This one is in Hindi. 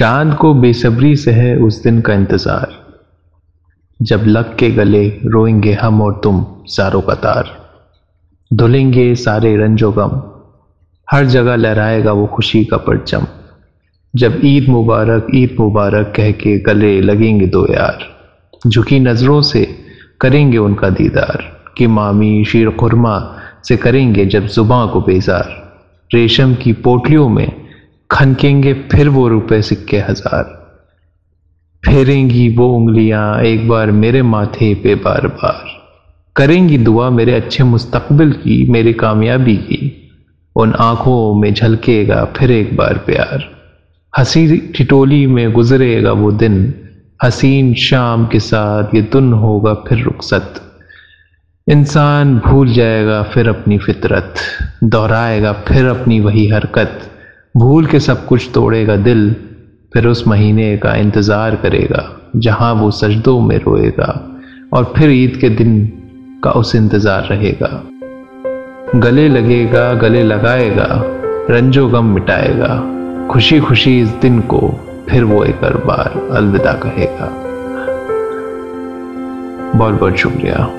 चाँद को बेसब्री से है उस दिन का इंतज़ार। जब लग के गले रोएँगे हम और तुम सारों का तार। धुलेंगे सारे रंजो गम। हर जगह लहराएगा वो खुशी का परचम। जब ईद मुबारक ईद मुबारक कह के गले लगेंगे दो यार। झुकी नज़रों से करेंगे उनका दीदार। कि मामी शीर खुरमा से करेंगे जब जुबां को बेजार। रेशम की पोटलियों में खनकेंगे, फिर वो रुपए सिक्के हज़ार। फेरेंगी वो उंगलियाँ एक बार मेरे माथे पे बार बार। करेंगी दुआ मेरे अच्छे मुस्तकबिल की, मेरी कामयाबी की। उन आँखों में झलकेगा फिर एक बार प्यार। हँसी ठिटोली में गुजरेगा वो दिन। हसीन शाम के साथ ये दुन होगा फिर रुखसत। इंसान भूल जाएगा फिर अपनी फितरत। दोहराएगा फिर अपनी वही हरकत। भूल के सब कुछ तोड़ेगा दिल, फिर उस महीने का इंतज़ार करेगा, जहाँ वो सजदों में रोएगा, और फिर ईद के दिन का उस इंतज़ार रहेगा। गले लगेगा, गले लगाएगा, रंजो गम मिटाएगा खुशी खुशी इस दिन को फिर वो एक बार अलविदा कहेगा। बहुत बहुत शुक्रिया।